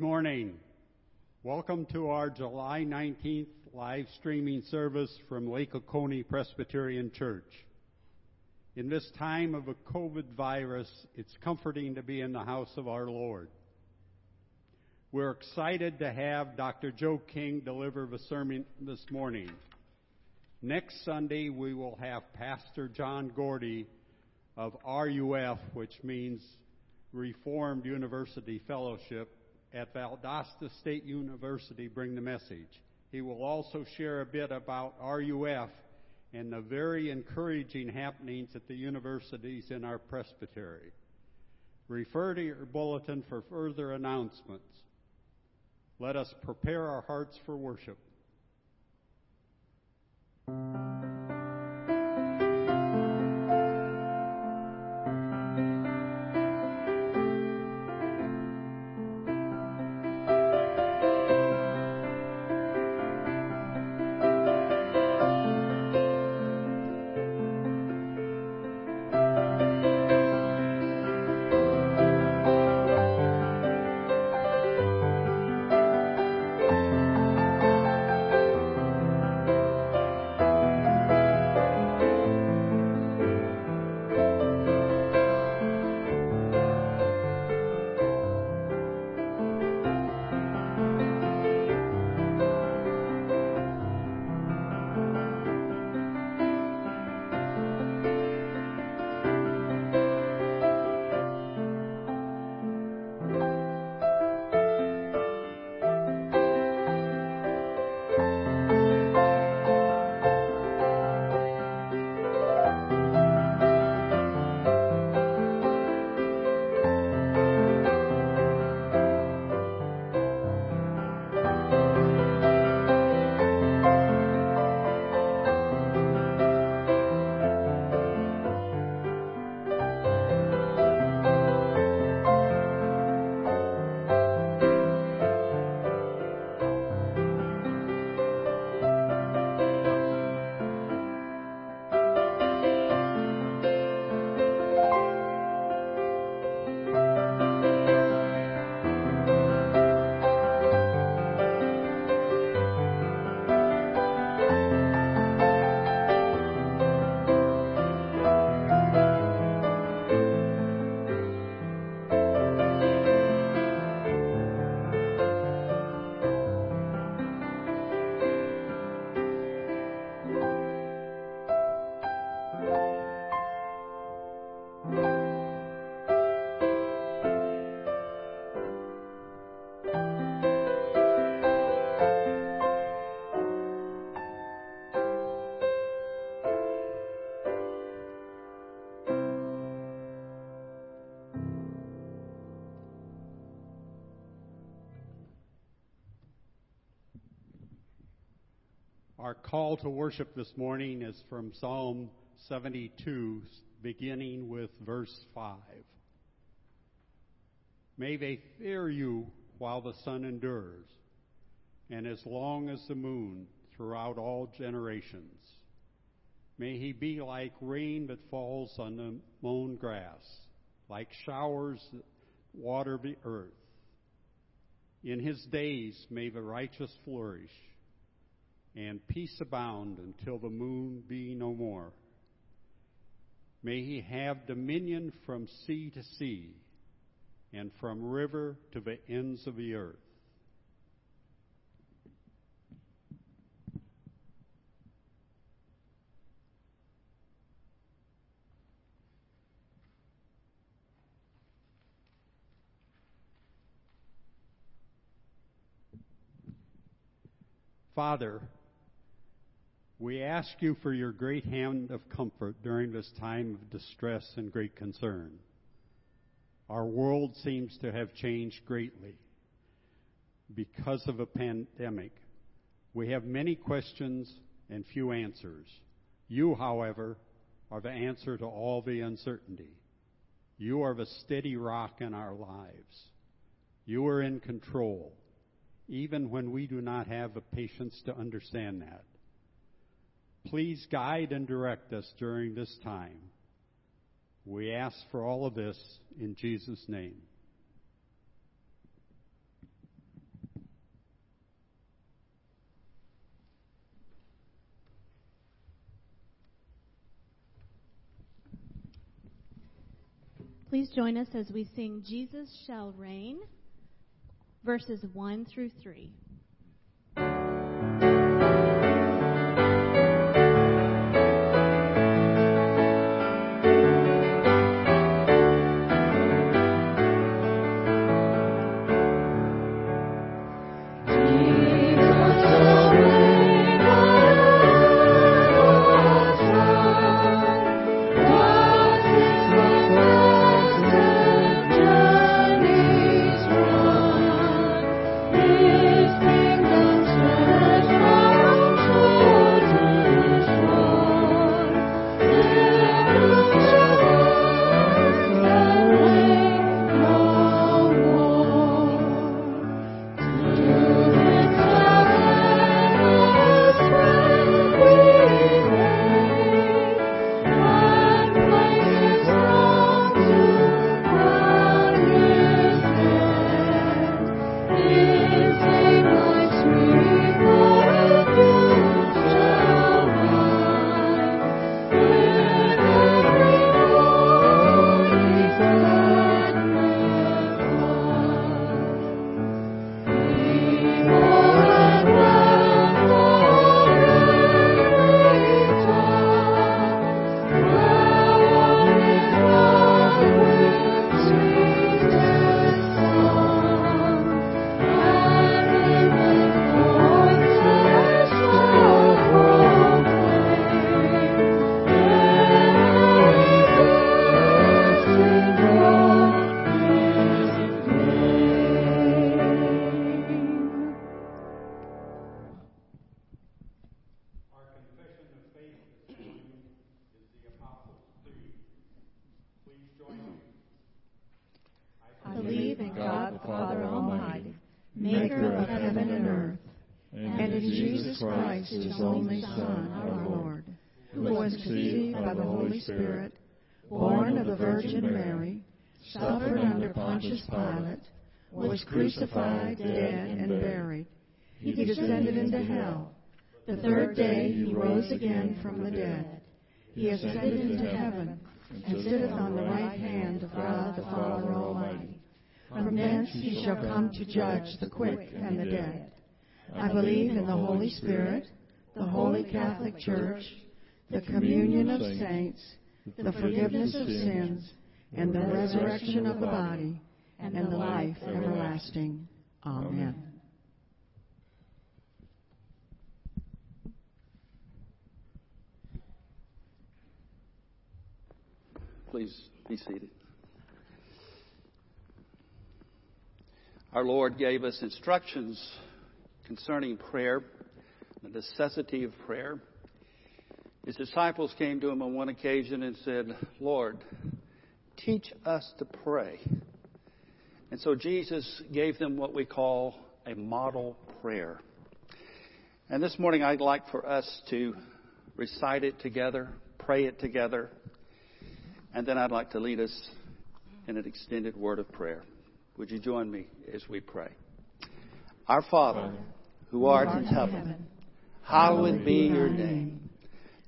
Good morning. Welcome to our July 19th live streaming service from Lake Oconee Presbyterian Church. In this time of a COVID virus, it's comforting to be in the house of our Lord. We're excited to have Dr. Joe King deliver the sermon this morning. Next Sunday, we will have Pastor John Gordy of RUF, which means Reformed University Fellowship, at Valdosta State University, bring the message. He will also share a bit about RUF and the very encouraging happenings at the universities in our presbytery. Refer to your bulletin for further announcements. Let us prepare our hearts for worship. Our call to worship this morning is from Psalm 72, beginning with verse 5. May they fear you while the sun endures, and as long as the moon throughout all generations. May he be like rain that falls on the mown grass, like showers that water the earth. In his days may the righteous flourish and peace abound until the moon be no more. May he have dominion from sea to sea and from river to the ends of the earth. Father, we ask you for your great hand of comfort during this time of distress and great concern. Our world seems to have changed greatly because of a pandemic. We have many questions and few answers. You, however, are the answer to all the uncertainty. You are the steady rock in our lives. You are in control, even when we do not have the patience to understand that. Please guide and direct us during this time. We ask for all of this in Jesus' name. Please join us as we sing Jesus Shall Reign, verses 1 through 3. Crucified, dead, and buried. He descended into hell. The third day he rose again from the dead. He ascended into heaven and sitteth on the right hand of God the Father Almighty. From thence he shall come to judge the quick and the dead. I believe in the Holy Spirit, the holy Catholic Church, the communion of saints, the forgiveness of sins, and the resurrection of the body and the life everlasting. Amen. Please be seated. Our Lord gave us instructions concerning prayer, the necessity of prayer. His disciples came to him on one occasion and said, Lord, teach us to pray. And so Jesus gave them what we call a model prayer. And this morning I'd like for us to recite it together, pray it together, and then I'd like to lead us in an extended word of prayer. Would you join me as we pray? Our Father, who art in heaven, hallowed be your name.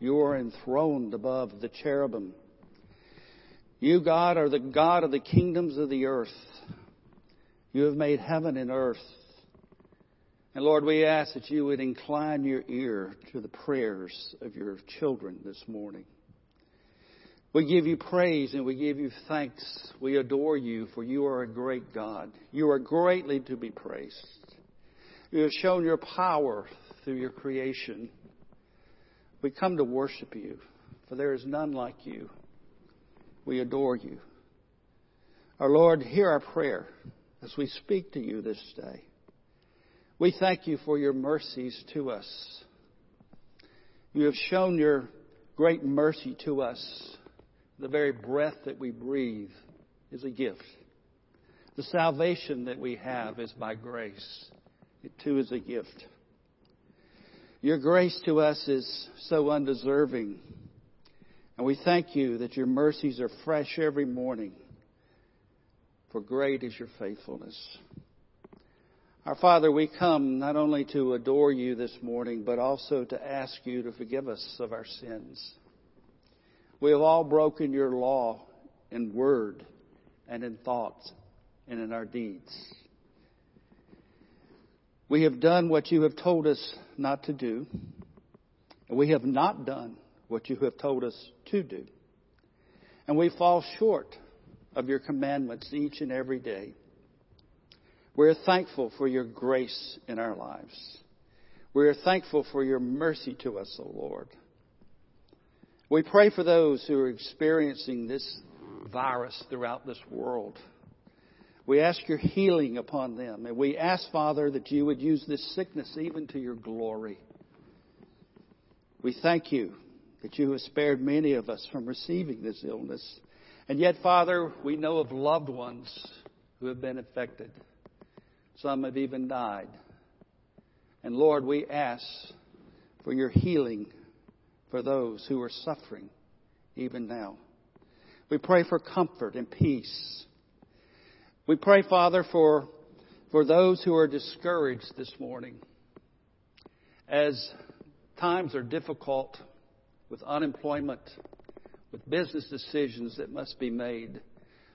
you are enthroned above the cherubim. You, God, are the God of the kingdoms of the earth. You have made heaven and earth. And Lord, we ask that you would incline your ear to the prayers of your children this morning. We give you praise and we give you thanks. We adore you for you are a great God. You are greatly to be praised. You have shown your power through your creation. We come to worship you, for there is none like you. We adore you. Our Lord, hear our prayer as we speak to you this day. We thank you for your mercies to us. You have shown your great mercy to us. The very breath that we breathe is a gift. The salvation that we have is by grace. It too is a gift. Your grace to us is so undeserving. And we thank you that your mercies are fresh every morning. For great is your faithfulness. Our Father, we come not only to adore you this morning, but also to ask you to forgive us of our sins. We have all broken your law in word and in thoughts and in our deeds. We have done what you have told us not to do, and we have not done what you have told us to do. And we fall short of your commandments each and every day. We're thankful for your grace in our lives. We're thankful for your mercy to us, O Lord. We pray for those who are experiencing this virus throughout this world. We ask your healing upon them. And we ask, Father, that you would use this sickness even to your glory. We thank you that you have spared many of us from receiving this illness. And yet, Father, we know of loved ones who have been affected. Some have even died. And Lord, we ask for your healing for those who are suffering even now. We pray for comfort and peace. We pray, Father, for, for those who are discouraged this morning. As times are difficult with unemployment, with business decisions that must be made,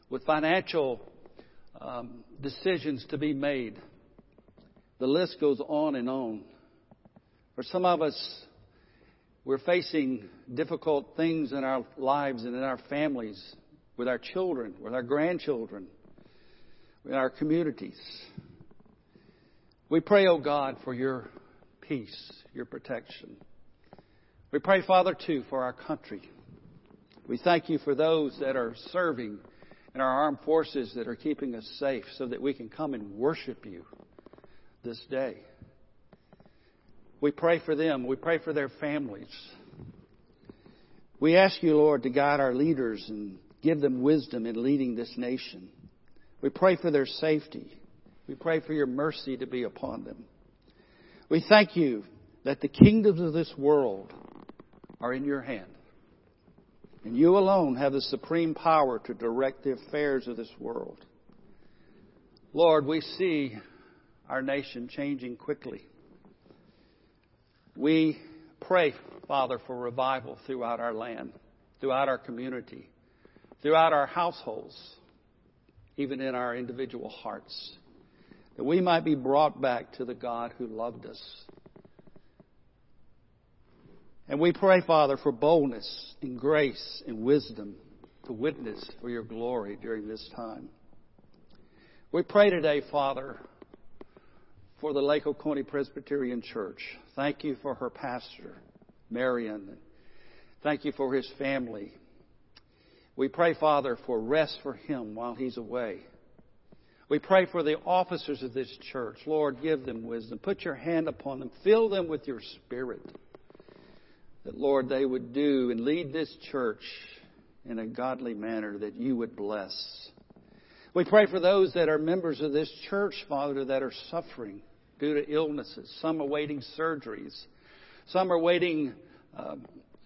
with financial um, decisions to be made. The list goes on and on. For some of us, we're facing difficult things in our lives and in our families, with our children, with our grandchildren, with our communities. We pray, O oh God, for your peace, your protection. We pray, Father, too, for our country. We thank you for those that are serving in our armed forces that are keeping us safe so that we can come and worship you this day. We pray for them. We pray for their families. We ask you, Lord, to guide our leaders and give them wisdom in leading this nation. We pray for their safety. We pray for your mercy to be upon them. We thank you that the kingdoms of this world are in your hand. And you alone have the supreme power to direct the affairs of this world. Lord, we see our nation changing quickly. We pray, Father, for revival throughout our land, throughout our community, throughout our households, even in our individual hearts, that we might be brought back to the God who loved us and we pray, Father, for boldness and grace and wisdom to witness for your glory during this time. We pray today, Father, for the Lake Oconee Presbyterian Church. Thank you for her pastor, Marion. Thank you for his family. We pray, Father, for rest for him while he's away. We pray for the officers of this church. Lord, give them wisdom. Put your hand upon them. Fill them with your spirit that, Lord, they would do and lead this church in a godly manner that you would bless. We pray for those that are members of this church, Father, that are suffering due to illnesses. Some are waiting surgeries. Some are waiting uh,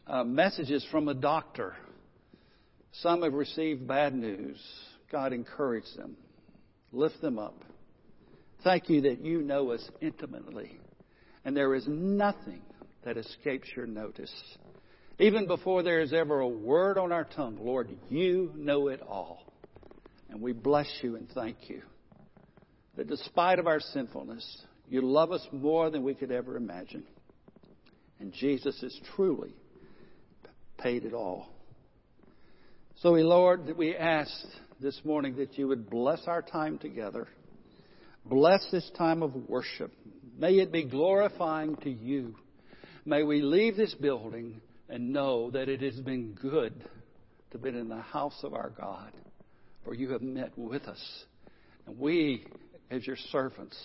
uh, messages from a doctor. Some have received bad news. God, encourage them. Lift them up. Thank you that you know us intimately. And there is nothing that escapes your notice. Even before there is ever a word on our tongue, Lord, you know it all. And we bless you and thank you that despite of our sinfulness, you love us more than we could ever imagine. And Jesus has truly paid it all. So, we, Lord, we ask this morning that you would bless our time together. Bless this time of worship. May it be glorifying to you. May we leave this building and know that it has been good to be in the house of our God, for you have met with us. And we, as your servants,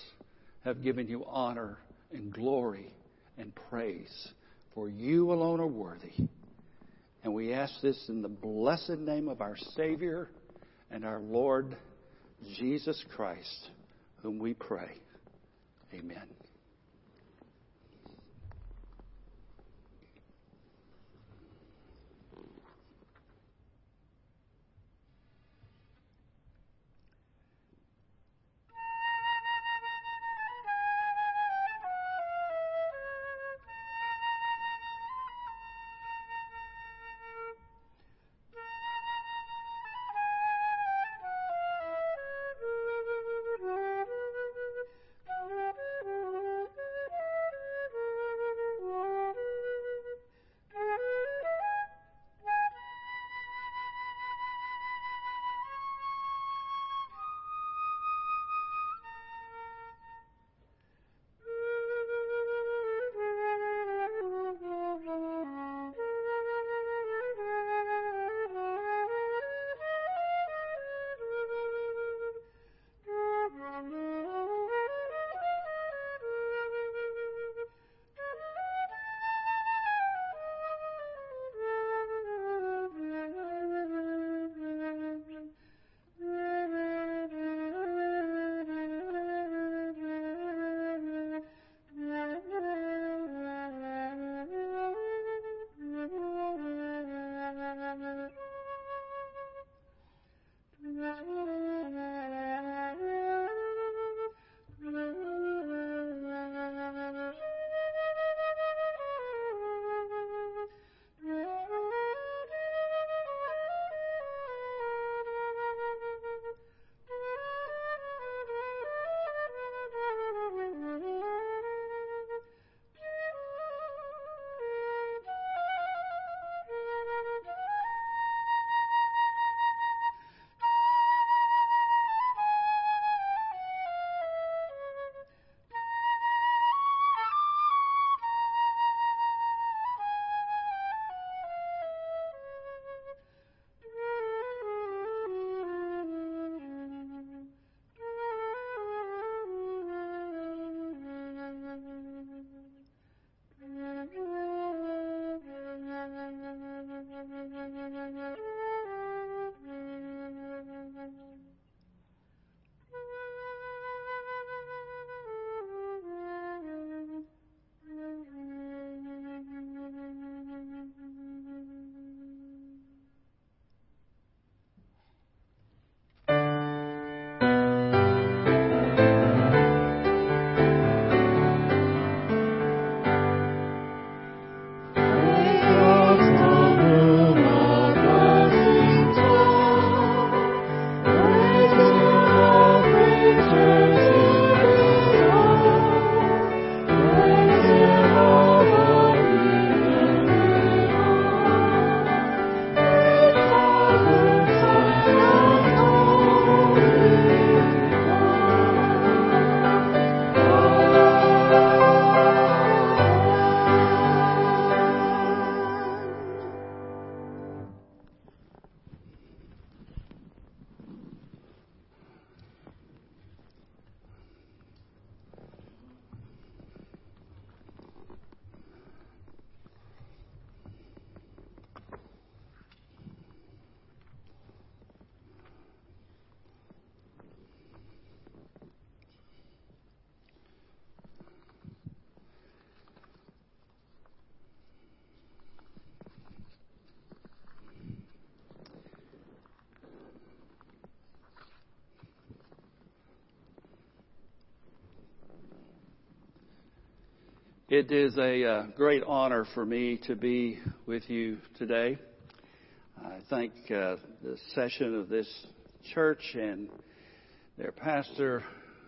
have given you honor and glory and praise, for you alone are worthy. And we ask this in the blessed name of our Savior and our Lord, Jesus Christ, whom we pray. Amen. It is a uh, great honor for me to be with you today. I thank uh, the session of this church and their pastor,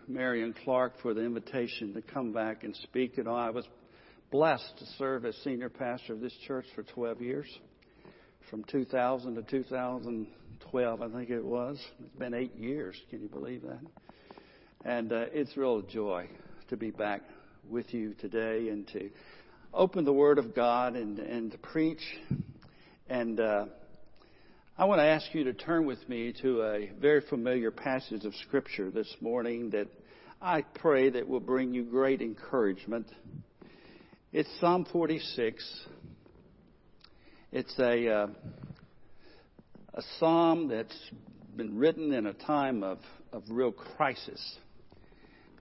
Marion Clark, for the invitation to come back and speak. You know, I was blessed to serve as senior pastor of this church for 12 years, from 2000 to 2012, I think it was. It's been eight years. Can you believe that? And uh, it's real joy to be back with you today and to open the Word of God and, and to preach. And uh, I want to ask you to turn with me to a very familiar passage of Scripture this morning that I pray that will bring you great encouragement. It's Psalm 46. It's a uh, a psalm that's been written in a time of, of real crisis.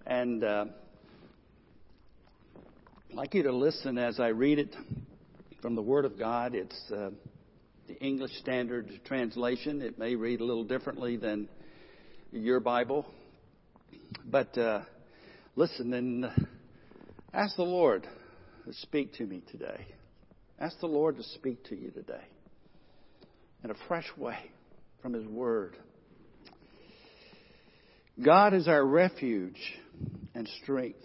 And uh, I'd like you to listen as I read it from the Word of God. It's uh, the English Standard Translation. It may read a little differently than your Bible. But uh, listen and ask the Lord to speak to me today. Ask the Lord to speak to you today in a fresh way from His Word. God is our refuge and strength,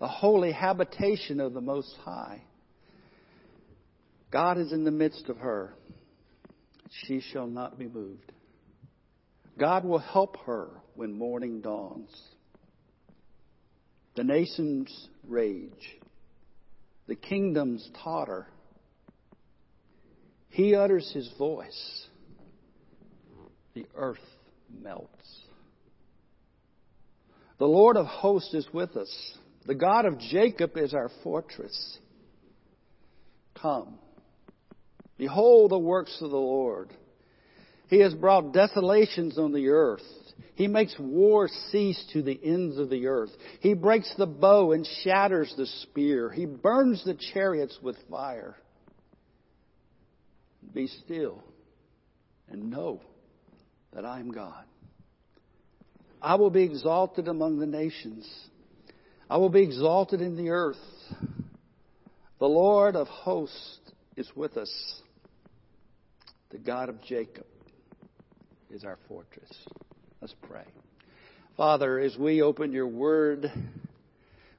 the holy habitation of the Most High. God is in the midst of her. She shall not be moved. God will help her when morning dawns. The nations rage. The kingdoms totter. He utters his voice. The earth melts. The Lord of hosts is with us. The God of Jacob is our fortress. Come. Behold the works of the Lord. He has brought desolations on the earth. He makes war cease to the ends of the earth. He breaks the bow and shatters the spear. He burns the chariots with fire. Be still and know that I am God. I will be exalted among the nations. I will be exalted in the earth. The Lord of hosts is with us. The God of Jacob is our fortress. Let's pray. Father, as we open your word,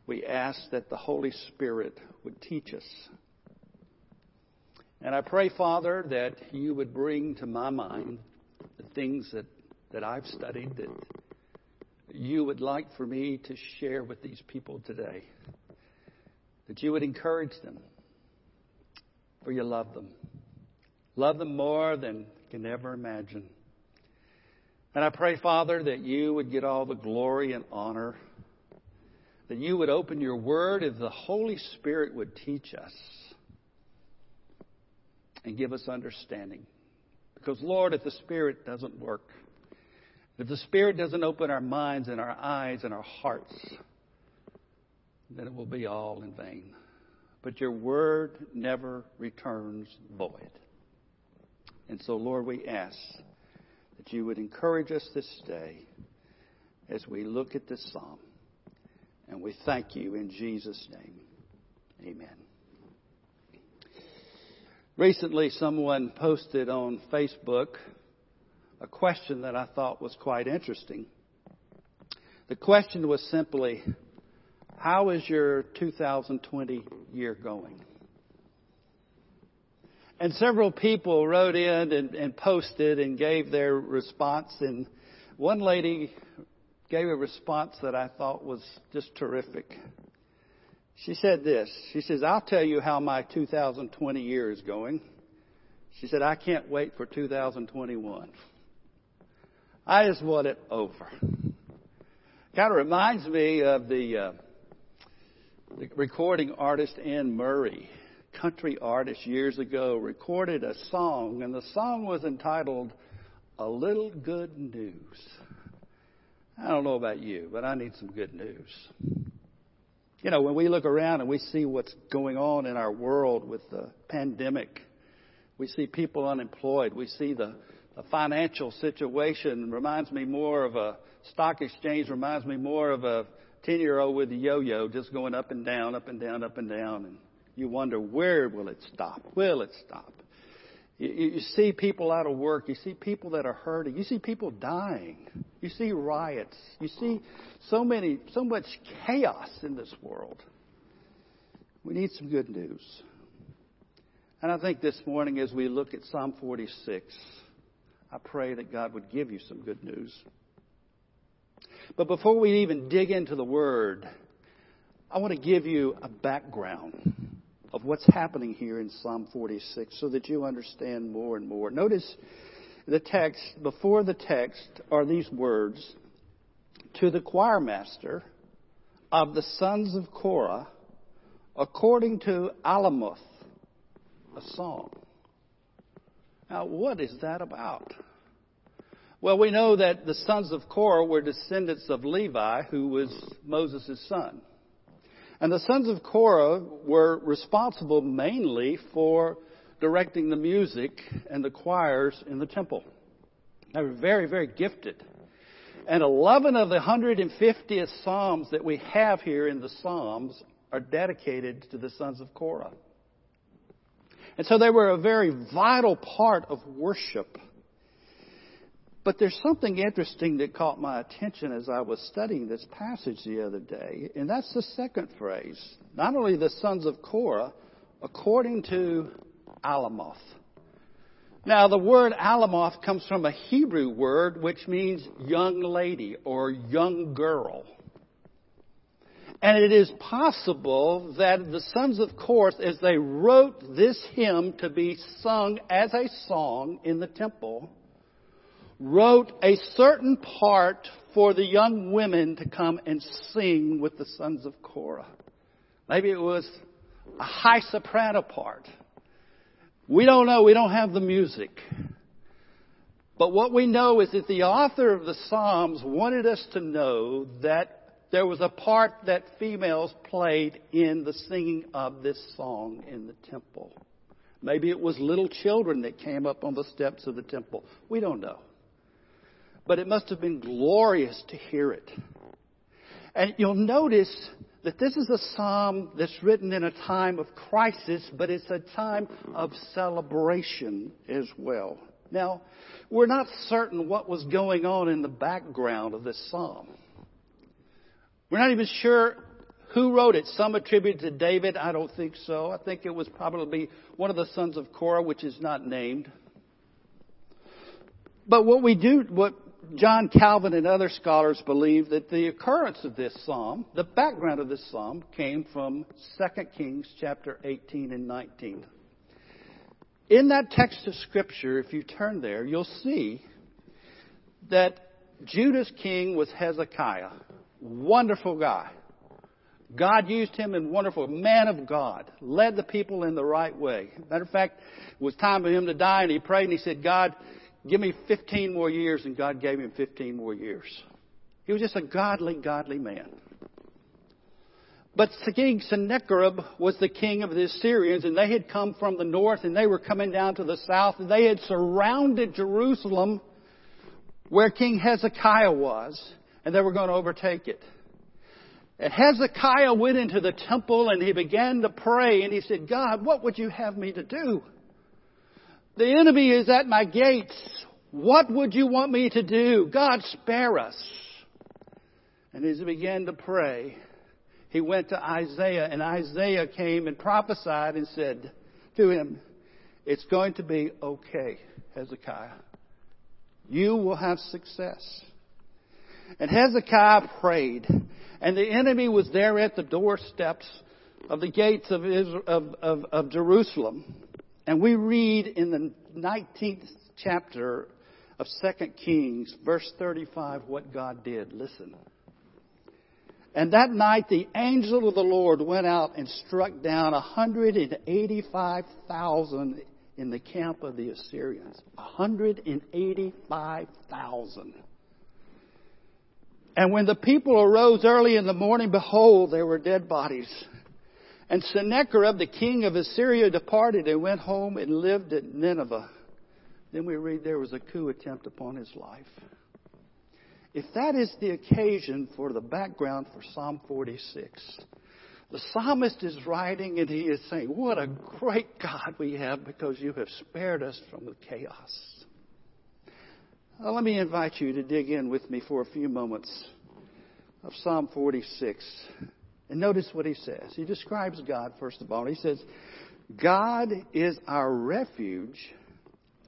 we ask that the Holy Spirit would teach us. And I pray, Father, that you would bring to my mind the things that, that I've studied that you would like for me to share with these people today. That you would encourage them, for you love them. Love them more than can ever imagine. And I pray, Father, that you would get all the glory and honor, that you would open your word, if the Holy Spirit would teach us and give us understanding. Because, Lord, if the Spirit doesn't work, if the Spirit doesn't open our minds and our eyes and our hearts, then it will be all in vain. But your word never returns void. And so, Lord, we ask that you would encourage us this day as we look at this psalm. And we thank you in Jesus' name. Amen. Recently, someone posted on Facebook a question that I thought was quite interesting. The question was simply, How is your 2020 year going? And several people wrote in and, and posted and gave their response. And one lady gave a response that I thought was just terrific. She said this. She says, I'll tell you how my 2020 year is going. She said, I can't wait for 2021. I just want it over. Kind of reminds me of the, uh, the recording artist Anne Murray country artist years ago recorded a song, and the song was entitled A Little Good News. I don't know about you, but I need some good news. You know, when we look around and we see what's going on in our world with the pandemic, we see people unemployed, we see the, the financial situation reminds me more of a stock exchange, reminds me more of a 10 year old with a yo yo just going up and down, up and down, up and down. And you wonder, where will it stop? Will it stop? You, you see people out of work. You see people that are hurting. You see people dying. You see riots. You see so many, so much chaos in this world. We need some good news. And I think this morning, as we look at Psalm 46, I pray that God would give you some good news. But before we even dig into the Word, I want to give you a background of what's happening here in Psalm 46 so that you understand more and more. Notice the text, before the text are these words To the choir master of the sons of Korah, according to Alamoth, a song. Now, what is that about? Well, we know that the sons of Korah were descendants of Levi, who was Moses' son. And the sons of Korah were responsible mainly for directing the music and the choirs in the temple. They were very, very gifted. And 11 of the 150th Psalms that we have here in the Psalms are dedicated to the sons of Korah. And so they were a very vital part of worship. But there's something interesting that caught my attention as I was studying this passage the other day, and that's the second phrase. Not only the sons of Korah, according to Alamoth. Now, the word Alamoth comes from a Hebrew word which means young lady or young girl. And it is possible that the sons of Korah, as they wrote this hymn to be sung as a song in the temple, wrote a certain part for the young women to come and sing with the sons of Korah. Maybe it was a high soprano part. We don't know. We don't have the music. But what we know is that the author of the Psalms wanted us to know that there was a part that females played in the singing of this song in the temple. Maybe it was little children that came up on the steps of the temple. We don't know but it must have been glorious to hear it. And you'll notice that this is a psalm that's written in a time of crisis, but it's a time of celebration as well. Now, we're not certain what was going on in the background of this psalm. We're not even sure who wrote it. Some attribute it to David. I don't think so. I think it was probably one of the sons of Korah, which is not named. But what we do, what John Calvin and other scholars believe that the occurrence of this psalm, the background of this psalm, came from 2 Kings chapter 18 and 19. In that text of scripture, if you turn there, you'll see that Judah's king was Hezekiah. Wonderful guy. God used him in wonderful, man of God, led the people in the right way. Matter of fact, it was time for him to die and he prayed and he said, God, Give me 15 more years, and God gave him 15 more years. He was just a godly, godly man. But King Sennacherib was the king of the Assyrians, and they had come from the north, and they were coming down to the south, and they had surrounded Jerusalem where King Hezekiah was, and they were going to overtake it. And Hezekiah went into the temple and he began to pray, and he said, God, what would you have me to do? The enemy is at my gates. What would you want me to do? God, spare us. And as he began to pray, he went to Isaiah, and Isaiah came and prophesied and said to him, It's going to be okay, Hezekiah. You will have success. And Hezekiah prayed, and the enemy was there at the doorsteps of the gates of, Israel, of, of, of Jerusalem. And we read in the 19th chapter of 2 Kings, verse 35, what God did. Listen. And that night the angel of the Lord went out and struck down 185,000 in the camp of the Assyrians. 185,000. And when the people arose early in the morning, behold, there were dead bodies and Sennacherib, the king of Assyria, departed and went home and lived at Nineveh. Then we read there was a coup attempt upon his life. If that is the occasion for the background for Psalm 46, the psalmist is writing and he is saying, What a great God we have because you have spared us from the chaos. Now, let me invite you to dig in with me for a few moments of Psalm 46. And notice what he says. He describes God, first of all. He says, God is our refuge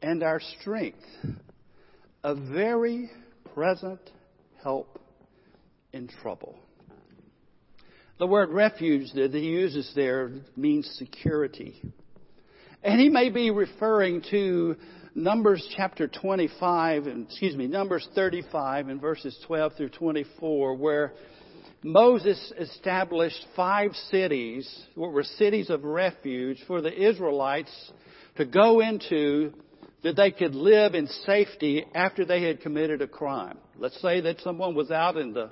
and our strength, a very present help in trouble. The word refuge that he uses there means security. And he may be referring to Numbers chapter 25, excuse me, Numbers 35 and verses 12 through 24, where Moses established five cities, what were cities of refuge for the Israelites to go into that they could live in safety after they had committed a crime. Let's say that someone was out in the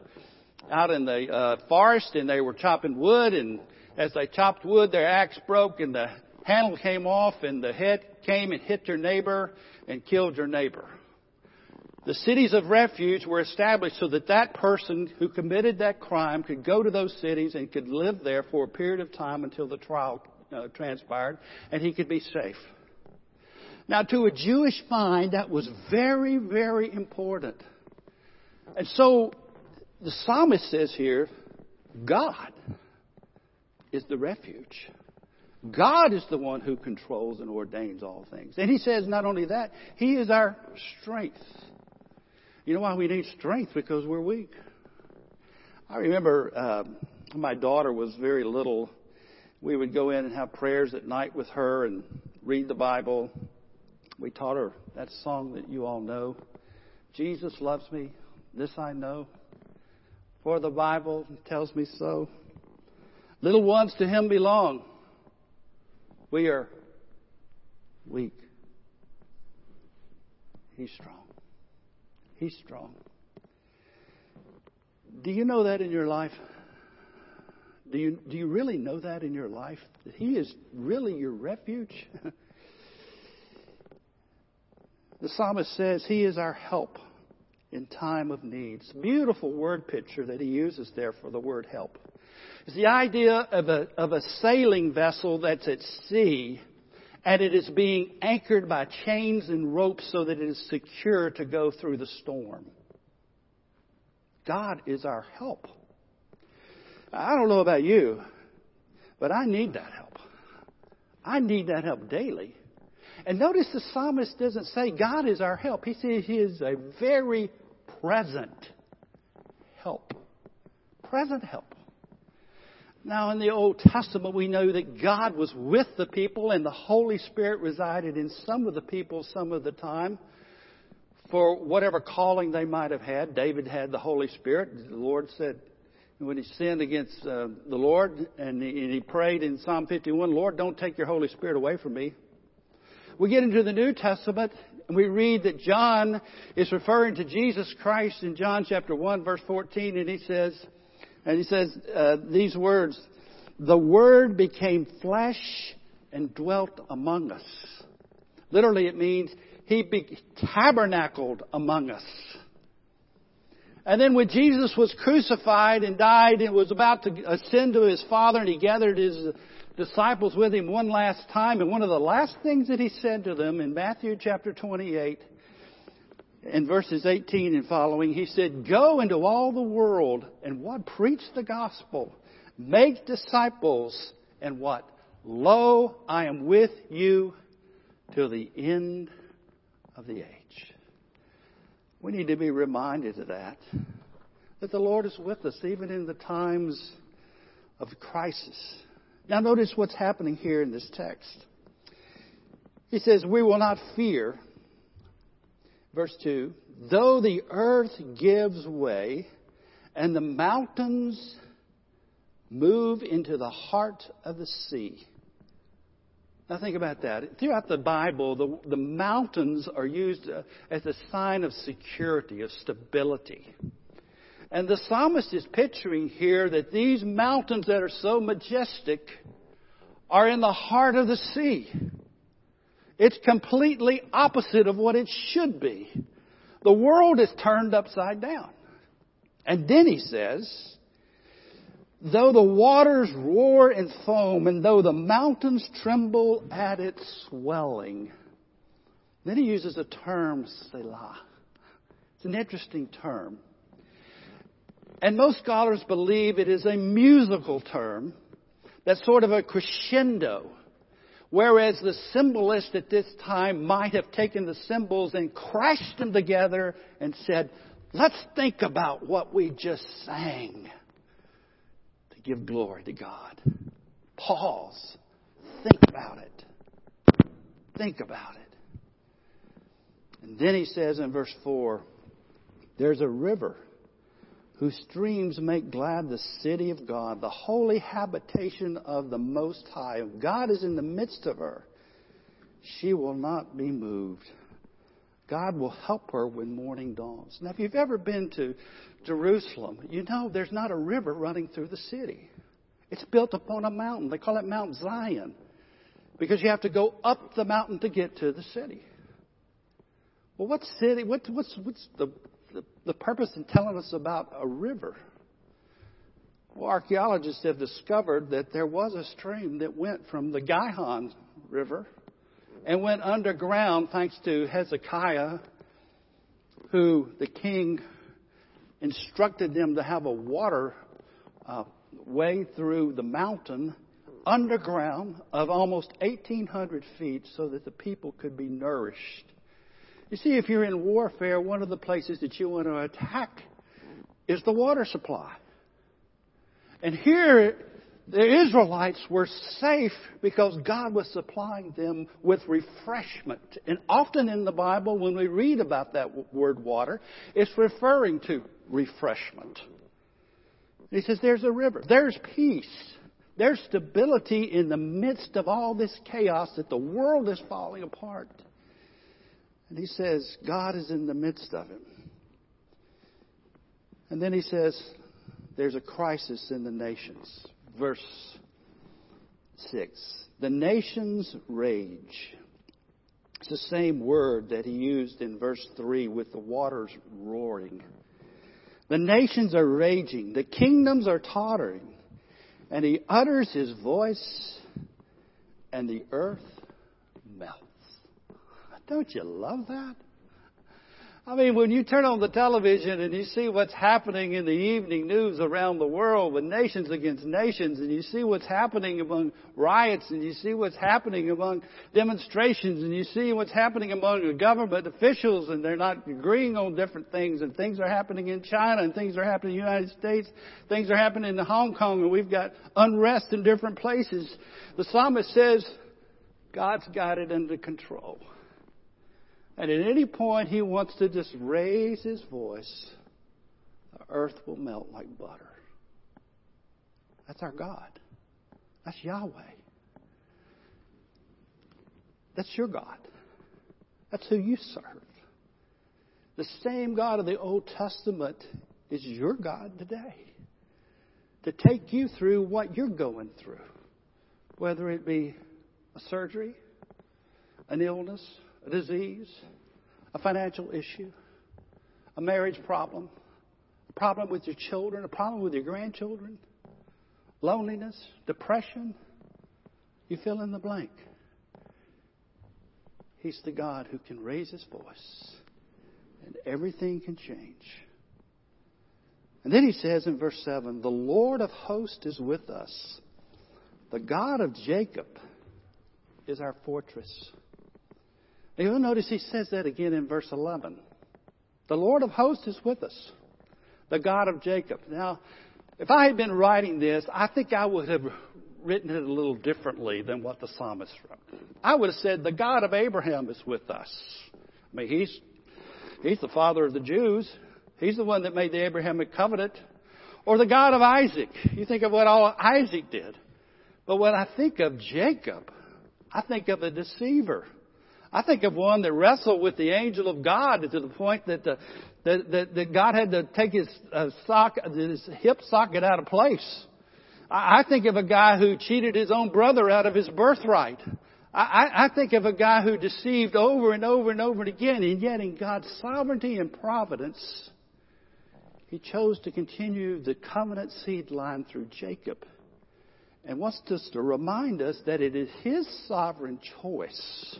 out in the uh, forest and they were chopping wood, and as they chopped wood, their axe broke and the handle came off, and the head came and hit their neighbor and killed your neighbor. The cities of refuge were established so that that person who committed that crime could go to those cities and could live there for a period of time until the trial uh, transpired, and he could be safe. Now, to a Jewish mind, that was very, very important. And so, the psalmist says here, God is the refuge. God is the one who controls and ordains all things. And he says not only that, he is our strength. You know why we need strength? Because we're weak. I remember um, my daughter was very little. We would go in and have prayers at night with her and read the Bible. We taught her that song that you all know Jesus loves me, this I know, for the Bible tells me so. Little ones to him belong. We are weak. He's strong. He's strong. Do you know that in your life? Do you, do you really know that in your life? That He is really your refuge? the psalmist says He is our help in time of need. It's a beautiful word picture that he uses there for the word help. It's the idea of a, of a sailing vessel that's at sea and it is being anchored by chains and ropes so that it is secure to go through the storm. God is our help. I don't know about you, but I need that help. I need that help daily. And notice the psalmist doesn't say God is our help. He says He is a very present help. Present help. Now, in the Old Testament, we know that God was with the people and the Holy Spirit resided in some of the people some of the time for whatever calling they might have had. David had the Holy Spirit. The Lord said, when he sinned against uh, the Lord and he, and he prayed in Psalm 51, Lord, don't take your Holy Spirit away from me. We get into the New Testament and we read that John is referring to Jesus Christ in John chapter 1 verse 14 and he says, and he says uh, these words, the Word became flesh and dwelt among us. Literally, it means he be- tabernacled among us. And then when Jesus was crucified and died and was about to ascend to his Father and he gathered his disciples with him one last time, and one of the last things that he said to them in Matthew chapter 28 in verses 18 and following, he said, Go into all the world and what? Preach the gospel. Make disciples and what? Lo, I am with you till the end of the age. We need to be reminded of that. That the Lord is with us even in the times of crisis. Now notice what's happening here in this text. He says, We will not fear Verse 2 Though the earth gives way and the mountains move into the heart of the sea. Now think about that. Throughout the Bible, the, the mountains are used uh, as a sign of security, of stability. And the psalmist is picturing here that these mountains that are so majestic are in the heart of the sea. It's completely opposite of what it should be. The world is turned upside down. And then he says, though the waters roar and foam, and though the mountains tremble at its swelling. Then he uses the term Selah. It's an interesting term. And most scholars believe it is a musical term that's sort of a crescendo Whereas the symbolist at this time might have taken the cymbals and crashed them together and said, Let's think about what we just sang to give glory to God. Pause. Think about it. Think about it. And then he says in verse 4 there's a river whose streams make glad the city of God, the holy habitation of the Most High. God is in the midst of her. She will not be moved. God will help her when morning dawns. Now, if you've ever been to Jerusalem, you know there's not a river running through the city. It's built upon a mountain. They call it Mount Zion because you have to go up the mountain to get to the city. Well, what city? What, what's what's the the, purpose in telling us about a river? Well, archaeologists have discovered that there was a stream that went from the Gihon River and went underground thanks to Hezekiah, who the king instructed them to have a water uh, way through the mountain underground of almost 1,800 feet so that the people could be nourished. You see, if you're in warfare, one of the places that you want to attack is the water supply. And here, the Israelites were safe because God was supplying them with refreshment. And often in the Bible, when we read about that word water, it's referring to refreshment. he says, There's a river, there's peace, there's stability in the midst of all this chaos that the world is falling apart. And he says, God is in the midst of it. And then he says, there's a crisis in the nations. Verse 6. The nations rage. It's the same word that he used in verse 3 with the waters roaring. The nations are raging. The kingdoms are tottering. And he utters his voice, and the earth don't you love that? I mean, when you turn on the television and you see what's happening in the evening news around the world with nations against nations, and you see what's happening among riots, and you see what's happening among demonstrations, and you see what's happening among government officials, and they're not agreeing on different things, and things are happening in China, and things are happening in the United States, things are happening in Hong Kong, and we've got unrest in different places. The psalmist says, God's got it under control. And at any point he wants to just raise his voice, the earth will melt like butter. That's our God. That's Yahweh. That's your God. That's who you serve. The same God of the Old Testament is your God today. To take you through what you're going through, whether it be a surgery, an illness, a disease, a financial issue, a marriage problem, a problem with your children, a problem with your grandchildren, loneliness, depression. You fill in the blank. He's the God who can raise his voice and everything can change. And then he says in verse 7 The Lord of hosts is with us. The God of Jacob is our fortress. You'll notice he says that again in verse 11. The Lord of hosts is with us, the God of Jacob. Now, if I had been writing this, I think I would have written it a little differently than what the psalmist wrote. I would have said, The God of Abraham is with us. I mean, he's, he's the father of the Jews. He's the one that made the Abrahamic covenant. Or the God of Isaac. You think of what all Isaac did. But when I think of Jacob, I think of a deceiver. I think of one that wrestled with the angel of God to the point that, the, that, that, that God had to take his uh, sock, his hip socket out of place. I, I think of a guy who cheated his own brother out of his birthright. I, I think of a guy who deceived over and over and over again, and yet in God's sovereignty and providence, he chose to continue the covenant seed line through Jacob and wants us to remind us that it is his sovereign choice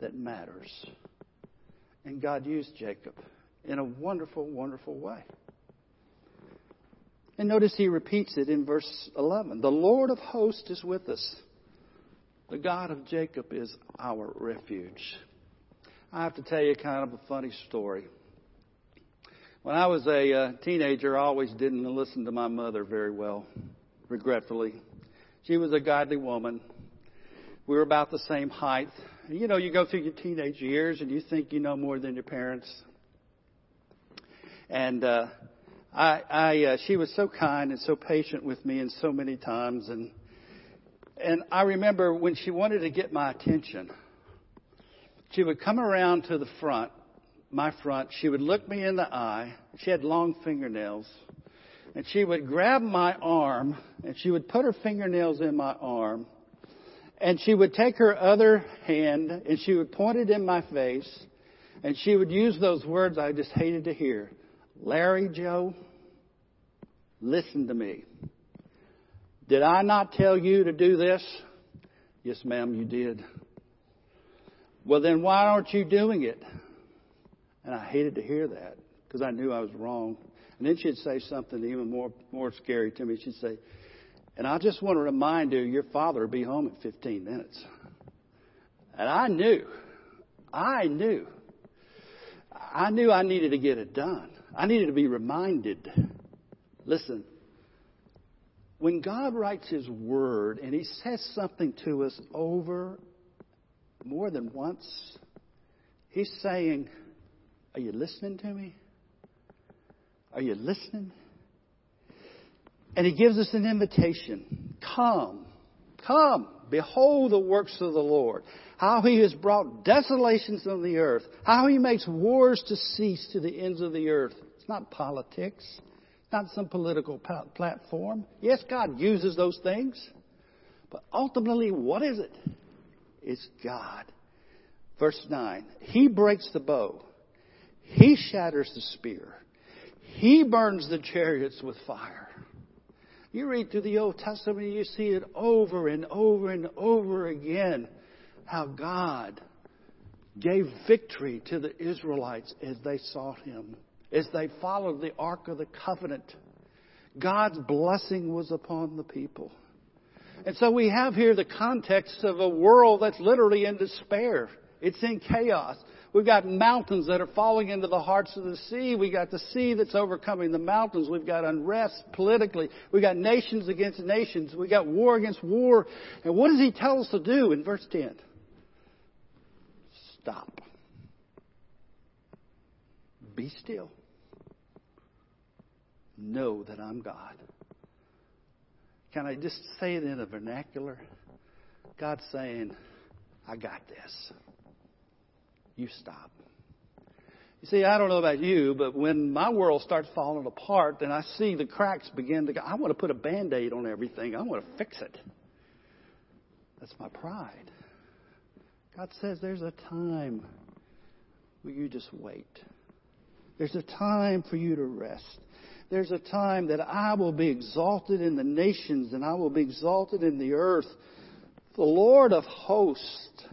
that matters. And God used Jacob in a wonderful, wonderful way. And notice he repeats it in verse 11. The Lord of hosts is with us. The God of Jacob is our refuge. I have to tell you kind of a funny story. When I was a uh, teenager, I always didn't listen to my mother very well, regretfully. She was a godly woman. We were about the same height. You know, you go through your teenage years and you think you know more than your parents. And uh, I, I, uh, she was so kind and so patient with me, and so many times. And and I remember when she wanted to get my attention, she would come around to the front my front. She would look me in the eye. She had long fingernails. And she would grab my arm and she would put her fingernails in my arm. And she would take her other hand and she would point it in my face. And she would use those words I just hated to hear. Larry Joe, listen to me. Did I not tell you to do this? Yes, ma'am, you did. Well, then why aren't you doing it? And I hated to hear that because I knew I was wrong. And then she'd say something even more, more scary to me. She'd say, and I just want to remind you, your father will be home in 15 minutes. And I knew, I knew, I knew I needed to get it done. I needed to be reminded. Listen, when God writes His Word and He says something to us over more than once, He's saying, are you listening to me? Are you listening? And he gives us an invitation. Come, come, behold the works of the Lord. How he has brought desolations on the earth. How he makes wars to cease to the ends of the earth. It's not politics. Not some political platform. Yes, God uses those things. But ultimately, what is it? It's God. Verse 9. He breaks the bow he shatters the spear. He burns the chariots with fire. You read through the Old Testament, and you see it over and over and over again how God gave victory to the Israelites as they sought Him, as they followed the Ark of the Covenant. God's blessing was upon the people. And so we have here the context of a world that's literally in despair. It's in chaos. We've got mountains that are falling into the hearts of the sea. We've got the sea that's overcoming the mountains. We've got unrest politically. We've got nations against nations. We've got war against war. And what does he tell us to do in verse 10? Stop. Be still. Know that I'm God. Can I just say it in a vernacular? God's saying, I got this you stop. You see, I don't know about you, but when my world starts falling apart and I see the cracks begin to go, I want to put a band aid on everything. I want to fix it. That's my pride. God says there's a time where you just wait. There's a time for you to rest. There's a time that I will be exalted in the nations and I will be exalted in the earth. The Lord of hosts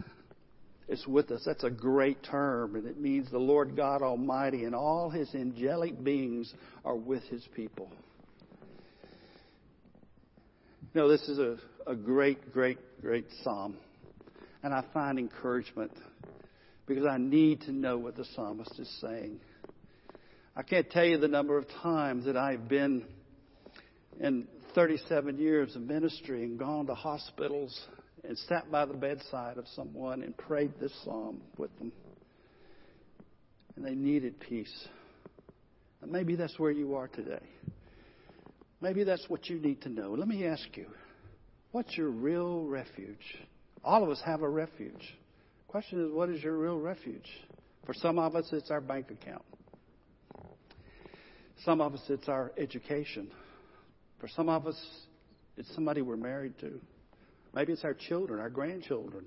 is with us. That's a great term, and it means the Lord God Almighty and all his angelic beings are with his people. You know, this is a, a great, great, great psalm. And I find encouragement because I need to know what the psalmist is saying. I can't tell you the number of times that I've been in 37 years of ministry and gone to hospitals and sat by the bedside of someone and prayed this psalm with them. And they needed peace. And maybe that's where you are today. Maybe that's what you need to know. Let me ask you what's your real refuge? All of us have a refuge. Question is, what is your real refuge? For some of us, it's our bank account. Some of us, it's our education. For some of us, it's somebody we're married to. Maybe it's our children, our grandchildren.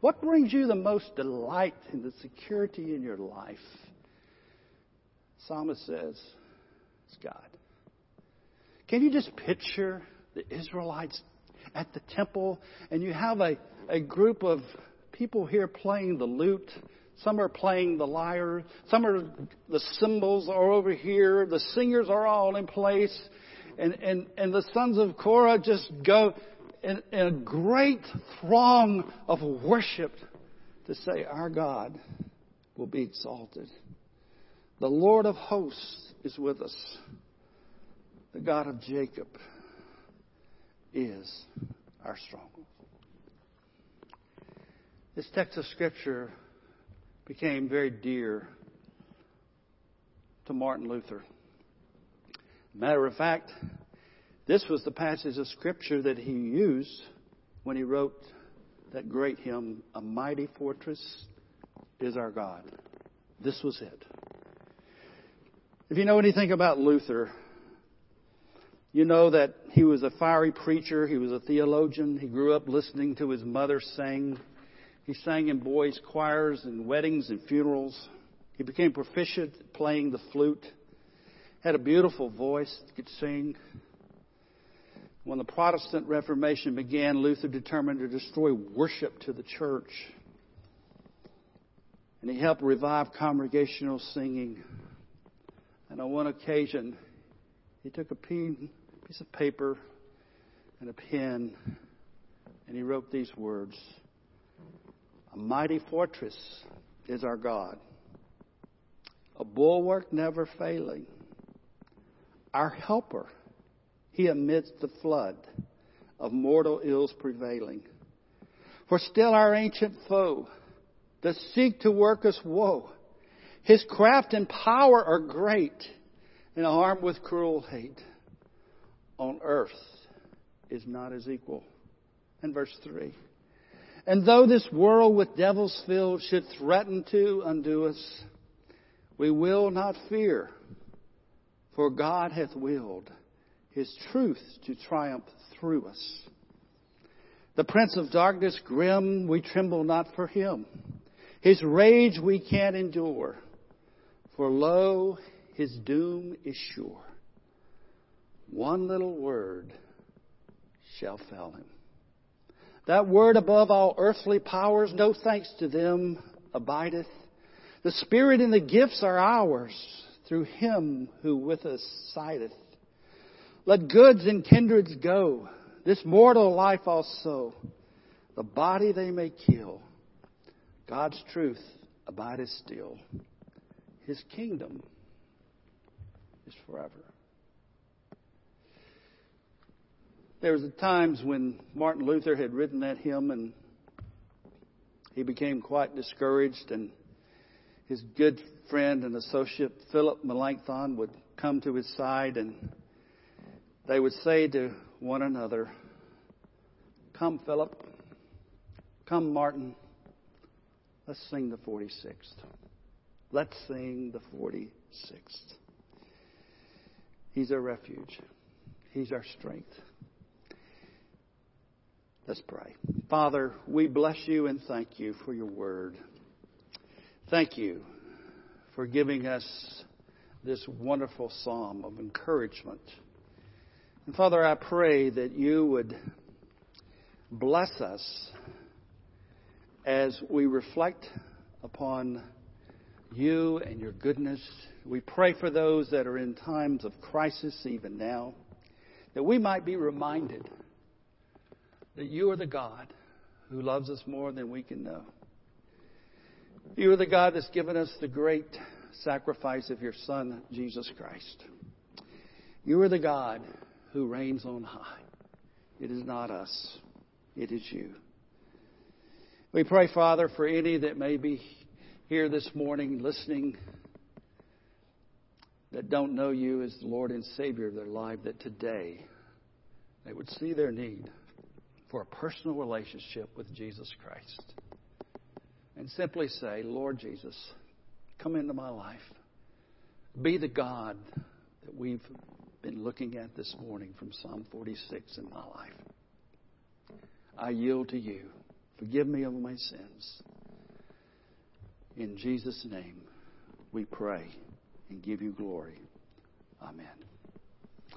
What brings you the most delight and the security in your life? Psalmist says, it's God. Can you just picture the Israelites at the temple and you have a, a group of people here playing the lute? Some are playing the lyre. Some are, the cymbals are over here. The singers are all in place. And, and, and the sons of Korah just go, in, in a great throng of worship to say, Our God will be exalted. The Lord of hosts is with us. The God of Jacob is our stronghold. This text of Scripture became very dear to Martin Luther. Matter of fact, this was the passage of Scripture that he used when he wrote that great hymn, A Mighty Fortress is Our God. This was it. If you know anything about Luther, you know that he was a fiery preacher, he was a theologian, he grew up listening to his mother sing. He sang in boys' choirs and weddings and funerals. He became proficient at playing the flute, had a beautiful voice, could sing. When the Protestant Reformation began, Luther determined to destroy worship to the church. And he helped revive congregational singing. And on one occasion, he took a piece of paper and a pen and he wrote these words A mighty fortress is our God, a bulwark never failing, our helper he amidst the flood of mortal ills prevailing. For still our ancient foe does seek to work us woe. His craft and power are great and armed with cruel hate. On earth is not his equal. And verse 3. And though this world with devils filled should threaten to undo us, we will not fear, for God hath willed his truth to triumph through us. The prince of darkness grim, we tremble not for him. His rage we can't endure. For lo, his doom is sure. One little word shall fell him. That word above all earthly powers, no thanks to them, abideth. The Spirit and the gifts are ours through him who with us sideth. Let goods and kindreds go, this mortal life also. The body they may kill. God's truth abideth still. His kingdom is forever. There was times when Martin Luther had written that hymn and he became quite discouraged and his good friend and associate Philip Melanchthon would come to his side and they would say to one another, Come, Philip. Come, Martin. Let's sing the 46th. Let's sing the 46th. He's our refuge. He's our strength. Let's pray. Father, we bless you and thank you for your word. Thank you for giving us this wonderful psalm of encouragement and Father, I pray that you would bless us as we reflect upon you and your goodness. We pray for those that are in times of crisis even now, that we might be reminded that you are the God who loves us more than we can know. You are the God that's given us the great sacrifice of your Son, Jesus Christ. You are the God who reigns on high. It is not us, it is you. We pray, Father, for any that may be here this morning listening that don't know you as the Lord and Savior of their life, that today they would see their need for a personal relationship with Jesus Christ. And simply say, Lord Jesus, come into my life. Be the God that we've been looking at this morning from Psalm 46 in my life. I yield to you. Forgive me of my sins. In Jesus' name, we pray and give you glory. Amen. I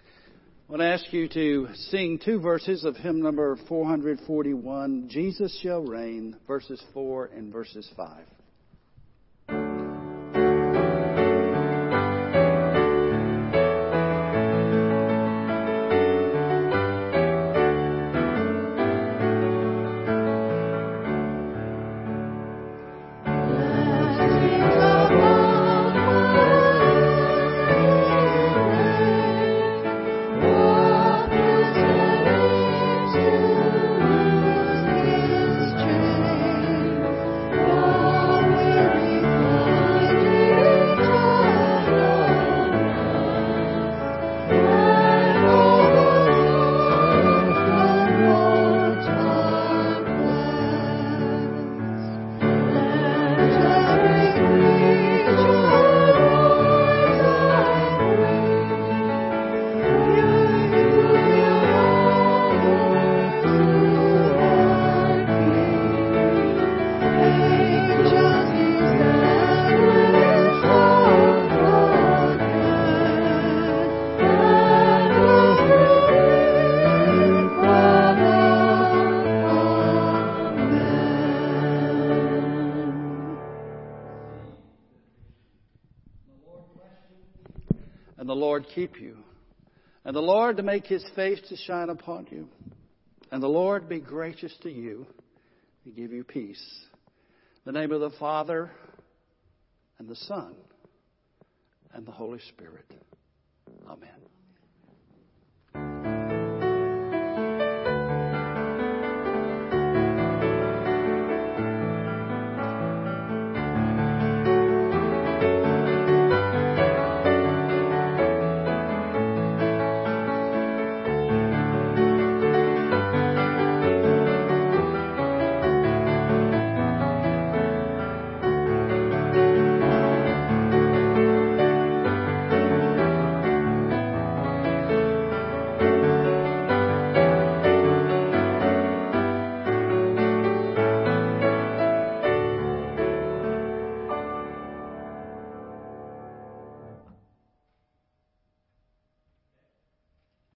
want to ask you to sing two verses of hymn number 441, Jesus Shall Reign, verses 4 and verses 5. Keep you. And the Lord to make his face to shine upon you. And the Lord be gracious to you and give you peace. In the name of the Father and the Son and the Holy Spirit. Amen.